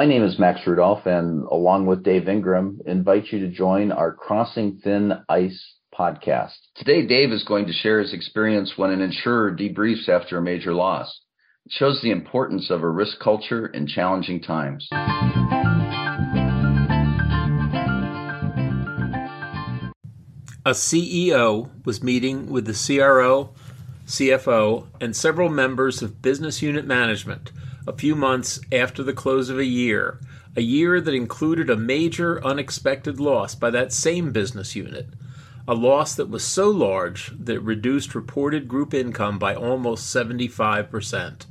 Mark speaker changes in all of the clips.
Speaker 1: My name is Max Rudolph, and along with Dave Ingram, invite you to join our Crossing Thin Ice podcast. Today, Dave is going to share his experience when an insurer debriefs after a major loss. It shows the importance of a risk culture in challenging times.
Speaker 2: A CEO was meeting with the CRO, CFO, and several members of business unit management a few months after the close of a year, a year that included a major unexpected loss by that same business unit, a loss that was so large that it reduced reported group income by almost 75%.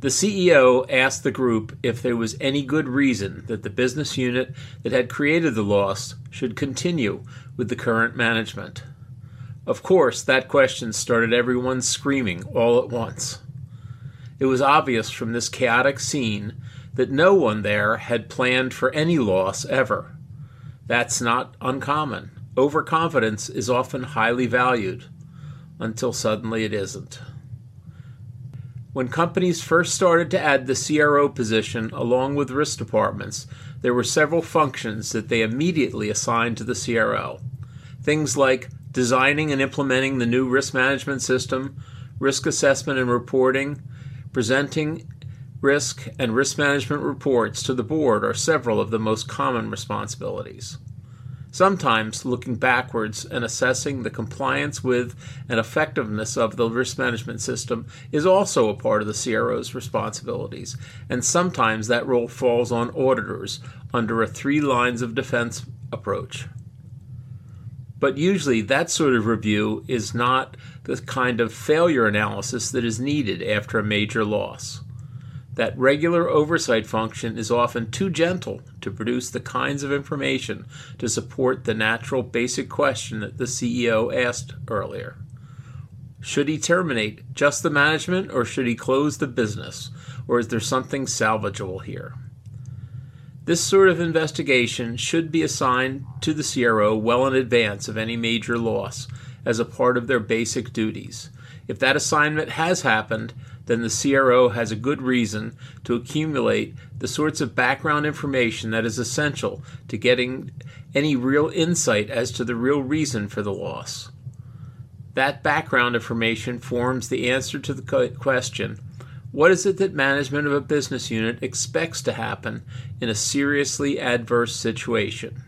Speaker 2: The CEO asked the group if there was any good reason that the business unit that had created the loss should continue with the current management. Of course, that question started everyone screaming all at once. It was obvious from this chaotic scene that no one there had planned for any loss ever. That's not uncommon. Overconfidence is often highly valued until suddenly it isn't. When companies first started to add the CRO position along with risk departments, there were several functions that they immediately assigned to the CRO. Things like designing and implementing the new risk management system, risk assessment and reporting, presenting risk and risk management reports to the board are several of the most common responsibilities. Sometimes looking backwards and assessing the compliance with and effectiveness of the risk management system is also a part of the CRO's responsibilities, and sometimes that role falls on auditors under a three lines of defense approach. But usually, that sort of review is not the kind of failure analysis that is needed after a major loss that regular oversight function is often too gentle to produce the kinds of information to support the natural basic question that the CEO asked earlier. Should he terminate just the management or should he close the business? Or is there something salvageable here? This sort of investigation should be assigned to the CRO well in advance of any major loss as a part of their basic duties. If that assignment has happened, then the CRO has a good reason to accumulate the sorts of background information that is essential to getting any real insight as to the real reason for the loss. That background information forms the answer to the question what is it that management of a business unit expects to happen in a seriously adverse situation?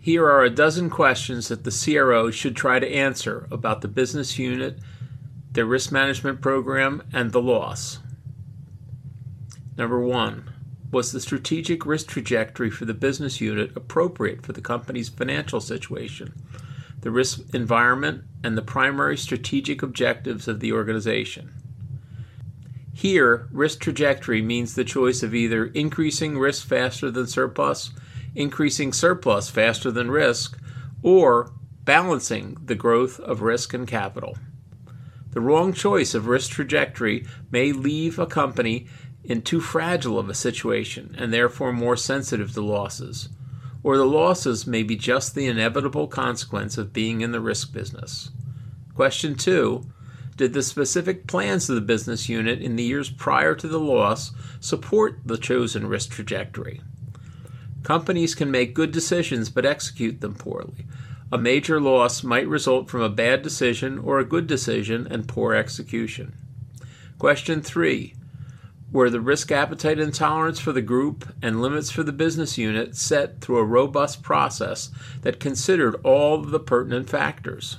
Speaker 2: Here are a dozen questions that the CRO should try to answer about the business unit their risk management program, and the loss. Number one, was the strategic risk trajectory for the business unit appropriate for the company's financial situation, the risk environment, and the primary strategic objectives of the organization? Here, risk trajectory means the choice of either increasing risk faster than surplus, increasing surplus faster than risk, or balancing the growth of risk and capital. The wrong choice of risk trajectory may leave a company in too fragile of a situation and therefore more sensitive to losses. Or the losses may be just the inevitable consequence of being in the risk business. Question two Did the specific plans of the business unit in the years prior to the loss support the chosen risk trajectory? Companies can make good decisions but execute them poorly. A major loss might result from a bad decision or a good decision and poor execution. Question 3. Were the risk appetite and tolerance for the group and limits for the business unit set through a robust process that considered all the pertinent factors?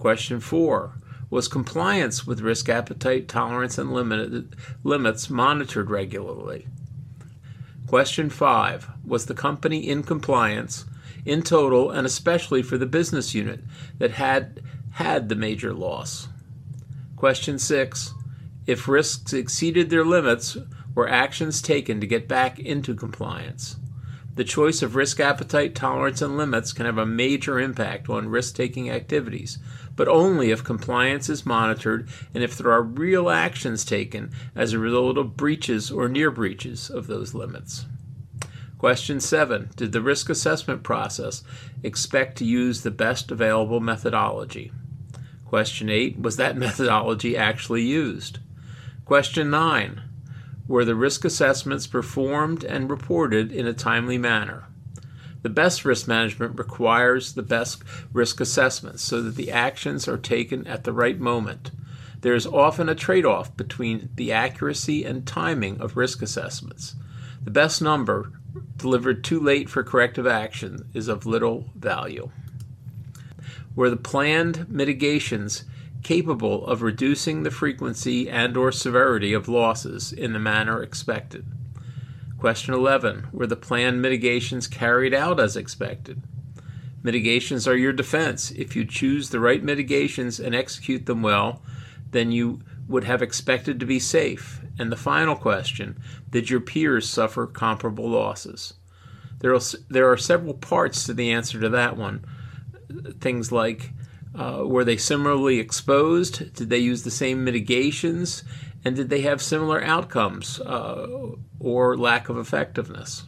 Speaker 2: Question 4. Was compliance with risk appetite, tolerance, and limit, limits monitored regularly? Question 5. Was the company in compliance in total and especially for the business unit that had had the major loss. Question 6. If risks exceeded their limits, were actions taken to get back into compliance? The choice of risk appetite, tolerance, and limits can have a major impact on risk taking activities, but only if compliance is monitored and if there are real actions taken as a result of breaches or near breaches of those limits. Question 7. Did the risk assessment process expect to use the best available methodology? Question 8. Was that methodology actually used? Question 9. Were the risk assessments performed and reported in a timely manner? The best risk management requires the best risk assessments so that the actions are taken at the right moment. There is often a trade off between the accuracy and timing of risk assessments. The best number, delivered too late for corrective action, is of little value. Were the planned mitigations capable of reducing the frequency and or severity of losses in the manner expected? Question 11. Were the planned mitigations carried out as expected? Mitigations are your defense. If you choose the right mitigations and execute them well, then you would have expected to be safe. And the final question Did your peers suffer comparable losses? There are, there are several parts to the answer to that one. Things like uh, were they similarly exposed? Did they use the same mitigations? And did they have similar outcomes uh, or lack of effectiveness?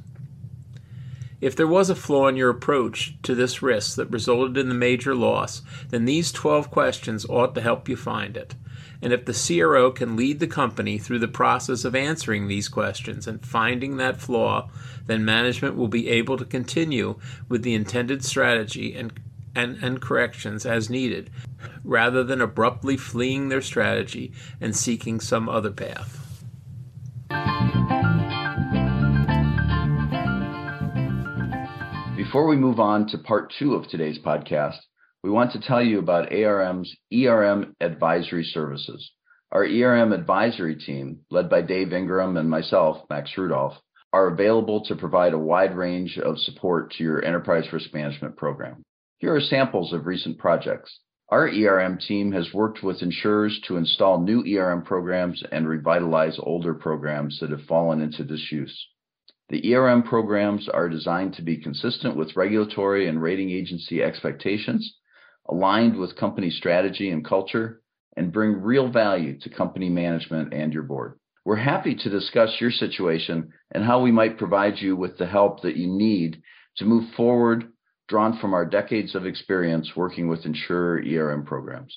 Speaker 2: If there was a flaw in your approach to this risk that resulted in the major loss, then these 12 questions ought to help you find it. And if the CRO can lead the company through the process of answering these questions and finding that flaw, then management will be able to continue with the intended strategy and and, and corrections as needed, rather than abruptly fleeing their strategy and seeking some other path.
Speaker 1: Before we move on to part two of today's podcast, we want to tell you about ARM's ERM Advisory Services. Our ERM advisory team, led by Dave Ingram and myself, Max Rudolph, are available to provide a wide range of support to your enterprise risk management program. Here are samples of recent projects. Our ERM team has worked with insurers to install new ERM programs and revitalize older programs that have fallen into disuse. The ERM programs are designed to be consistent with regulatory and rating agency expectations, aligned with company strategy and culture, and bring real value to company management and your board. We're happy to discuss your situation and how we might provide you with the help that you need to move forward drawn from our decades of experience working with insurer ERM programs.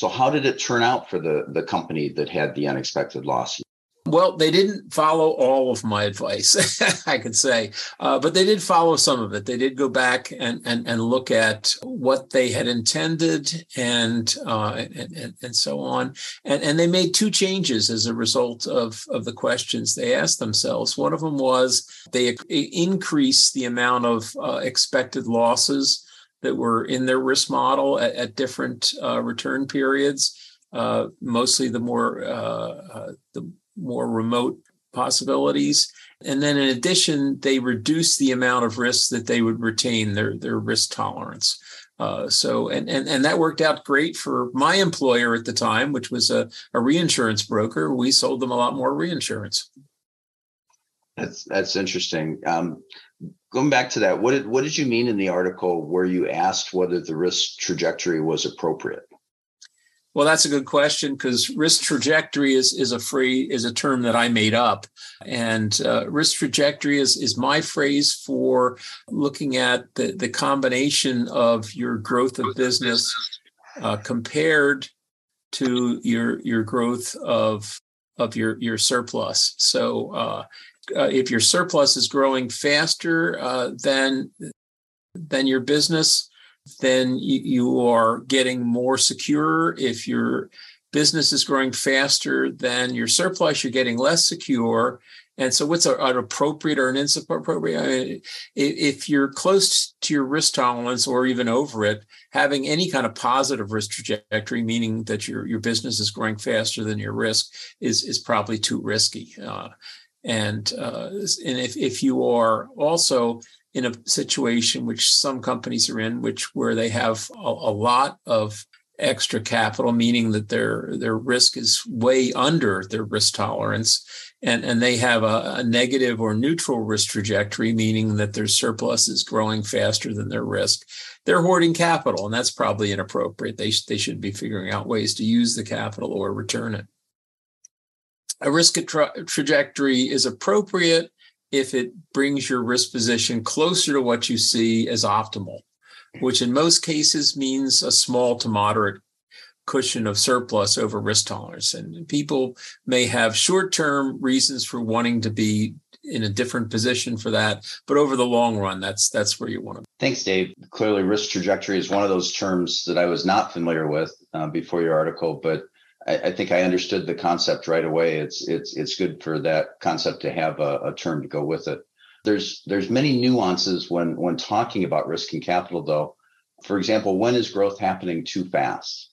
Speaker 1: So, how did it turn out for the, the company that had the unexpected loss?
Speaker 2: Well, they didn't follow all of my advice, I could say, uh, but they did follow some of it. They did go back and and, and look at what they had intended and, uh, and, and and so on, and and they made two changes as a result of of the questions they asked themselves. One of them was they increased the amount of uh, expected losses that were in their risk model at, at different uh, return periods. Uh, mostly the more uh, uh, the more remote possibilities. And then in addition, they reduce the amount of risk that they would retain, their, their risk tolerance. Uh, so and, and and that worked out great for my employer at the time, which was a, a reinsurance broker. We sold them a lot more reinsurance.
Speaker 1: That's that's interesting. Um, going back to that, what did what did you mean in the article where you asked whether the risk trajectory was appropriate?
Speaker 2: Well, that's a good question because risk trajectory is is a free is a term that I made up, and uh, risk trajectory is is my phrase for looking at the the combination of your growth of business uh, compared to your your growth of of your your surplus. So, uh, uh if your surplus is growing faster uh, than than your business, then you, are getting more secure. If your business is growing faster than your surplus, you're getting less secure. And so, what's an appropriate or an inappropriate? I mean, if you're close to your risk tolerance or even over it, having any kind of positive risk trajectory, meaning that your your business is growing faster than your risk, is is probably too risky. Uh, and uh, and if if you are also in a situation which some companies are in, which where they have a, a lot of extra capital, meaning that their their risk is way under their risk tolerance, and and they have a, a, negative or neutral risk trajectory, meaning that their surplus is growing faster than their risk. They're hoarding capital, and that's probably inappropriate. They they should be figuring out ways to use the capital or return it. A risk tra- trajectory is appropriate if it brings your risk position closer to what you see as optimal, which in most cases means a small to moderate cushion of surplus over risk tolerance. And people may have short term reasons for wanting to be in a different position for that. But over the long run, that's that's where you want to. Be.
Speaker 1: Thanks, Dave. Clearly, risk trajectory is one of those terms that I was not familiar with uh, before your article, but I, I, think I understood the concept right away. It's it's it's good for that concept to have a, a term to go with it. There's there's many nuances when when talking about risk and capital, though. For example, when is growth happening too fast?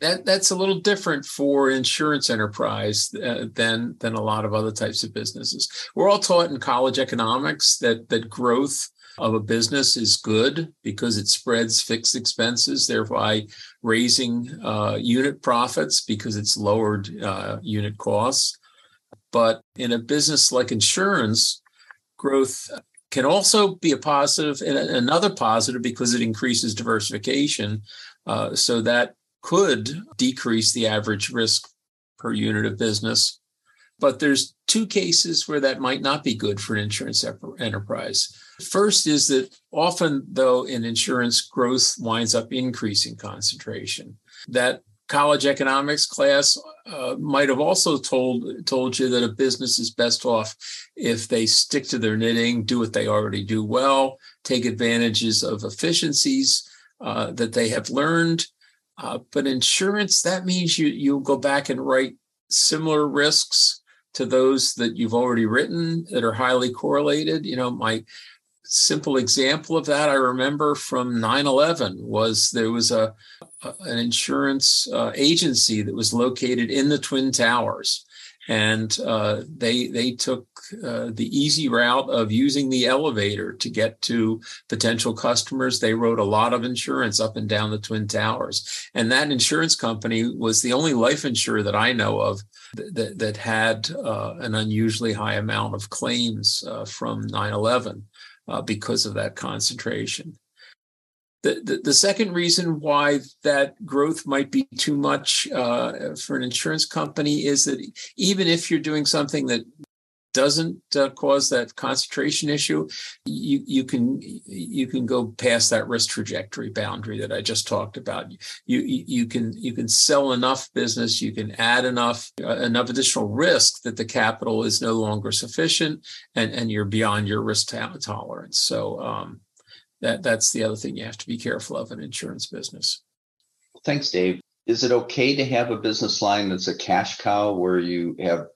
Speaker 2: that that's a little different for insurance enterprise uh, than than a lot of other types of businesses. We're all taught in college economics that that growth of a business is good because it spreads fixed expenses, thereby raising uh, unit profits because it's lowered uh, unit costs. But in a business like insurance, growth can also be a positive and another positive because it increases diversification. Uh, so that could decrease the average risk per unit of business. But there's two cases where that might not be good for an insurance enterprise. First is that often, though, in insurance, growth winds up increasing concentration. That college economics class uh, might have also told told you that a business is best off if they stick to their knitting, do what they already do well, take advantages of efficiencies uh, that they have learned, uh, but insurance, that means you you'll go back and write similar risks to those that you've already written that are highly correlated. You know, my simple example of that I remember from 9/11 was there was a, a an insurance uh, agency that was located in the Twin Towers, and uh, they they took uh, the easy route of using the elevator to get to potential customers. They wrote a lot of insurance up and down the Twin Towers. And that insurance company was the only life insurer that I know of that, that had uh, an unusually high amount of claims uh, from 9 11 uh, because of that concentration. The, the, the, second reason why that growth might be too much uh, for an insurance company is that even if you're doing something that doesn't uh, cause that concentration issue, you you can you can go past that risk trajectory boundary that I just talked about. You you can you can sell enough business, you can add enough uh, enough additional risk that the capital is no longer sufficient, and and you're beyond your risk tolerance. So um, that that's the other thing you have to be careful of in insurance business.
Speaker 1: Thanks, Dave. Is it okay to have a business line that's a cash cow where you have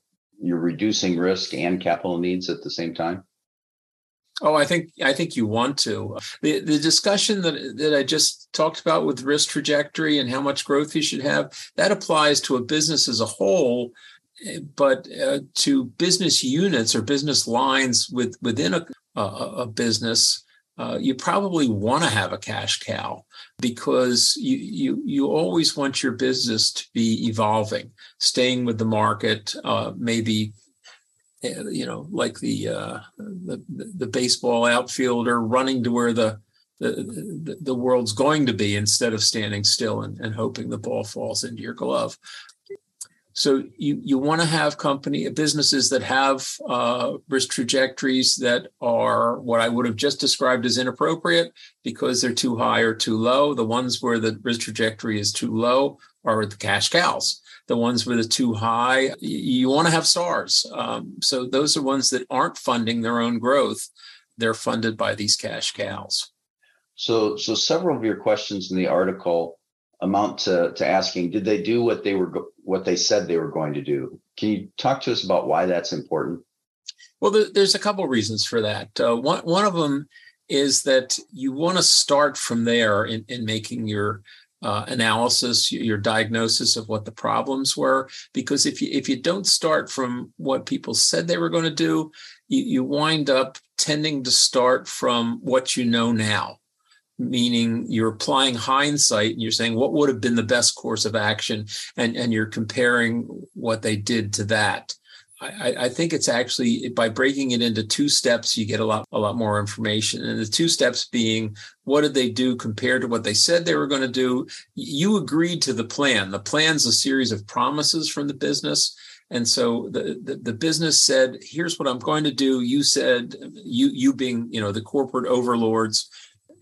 Speaker 1: you're reducing risk and capital needs at the same time?
Speaker 2: Oh, I think I think you want to. The the discussion that that I just talked about with risk trajectory and how much growth you should have, that applies to a business as a whole, but uh, to business units or business lines with within a a, a business, uh, you probably want to have a cash cow because you, you you always want your business to be evolving, staying with the market, uh, maybe eh, you know like the, uh, the the baseball outfielder running to where the the, the world's going to be instead of standing still and, and hoping the ball falls into your glove. So you you want to have company businesses that have uh, risk trajectories that are what I would have just described as inappropriate because they're too high or too low. The ones where the risk trajectory is too low are the cash cows. The ones where the too high, you want to have stars. Um, so those are ones that aren't funding their own growth. They're funded by these cash cows.
Speaker 1: So so several of your questions in the article amount to, to asking, did they do what they were what they said they were going to do? Can you talk to us about why that's important?
Speaker 2: Well, there's a couple reasons for that. Uh, one one of them is that you want to start from there in, in making your uh, analysis, your diagnosis of what the problems were. Because if you if you don't start from what people said they were going to do, you, you wind up tending to start from what you know now meaning you're applying hindsight and you're saying what would have been the best course of action and, and you're comparing what they did to that. I, I think it's actually by breaking it into two steps, you get a lot, a lot more information. And the two steps being, what did they do compared to what they said they were going to do? You agreed to the plan. The plan's a series of promises from the business. And so the, the, the, business said, here's what I'm going to do. You said, you, you being, you know, the corporate overlords,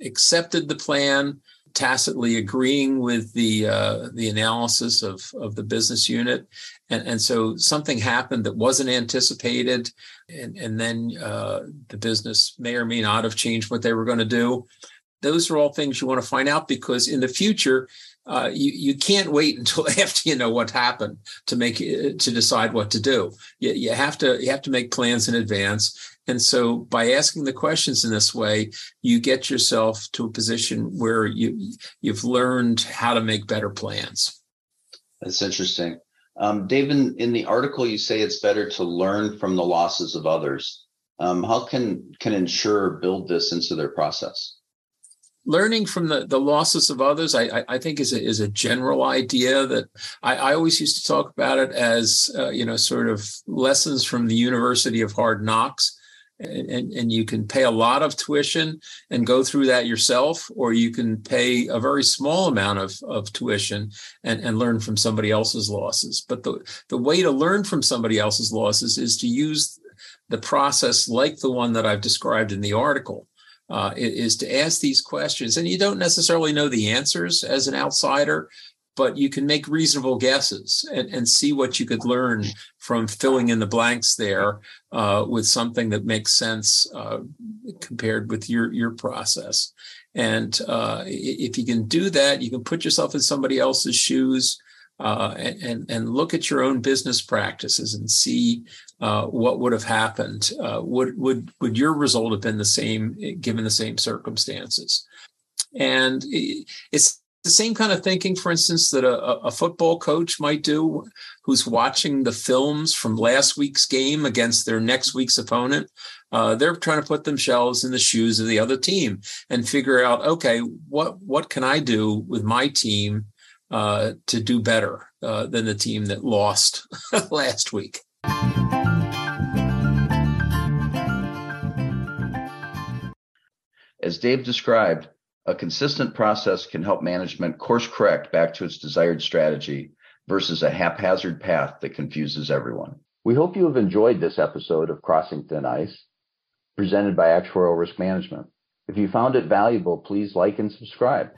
Speaker 2: accepted the plan. tacitly agreeing with the uh, the analysis of of the business unit, and and so something happened that wasn't anticipated, and and then uh, the business may or may not have changed what they were going to do. Those are all things you want to find out because in the future. Uh, you you can't wait until after you know what happened to make to decide what to do. You, you have to you have to make plans in advance, and so by asking the questions in this way, you get yourself to a position where you you've learned how to make better plans.
Speaker 1: That's interesting. Um, David, in the article, you say it's better to learn from the losses of others. Um, how can can insurer build this into their process?
Speaker 2: Learning from the, the losses of others, I, I think, is a, is a general idea that I, I always used to talk about it as, uh, you know, sort of lessons from the University of Hard Knocks and, and you can pay a lot of tuition and go through that yourself, or you can pay a very small amount of, of tuition and, and learn from somebody else's losses. But the, the way to learn from somebody else's losses is to use the process like the one that I've described in the article. Uh, is to ask these questions, and you don't necessarily know the answers as an outsider, but you can make reasonable guesses and, and see what you could learn from filling in the blanks there uh, with something that makes sense uh, compared with your your process. And uh, if you can do that, you can put yourself in somebody else's shoes. Uh, and and look at your own business practices and see uh, what would have happened. Uh, would would would your result have been the same given the same circumstances? And it's the same kind of thinking, for instance, that a, a, football coach might do who's watching the films from last week's game against their next week's opponent. Uh, they're trying to put themselves in the shoes of the other team and figure out, okay, what what can I do with my team uh, to do better uh, than the team that lost last week?
Speaker 1: As Dave described, a consistent process can help management course correct back to its desired strategy versus a haphazard path that confuses everyone. We hope you have enjoyed this episode of Crossing Thin Ice, presented by Actuarial Risk Management. If you found it valuable, please like and subscribe.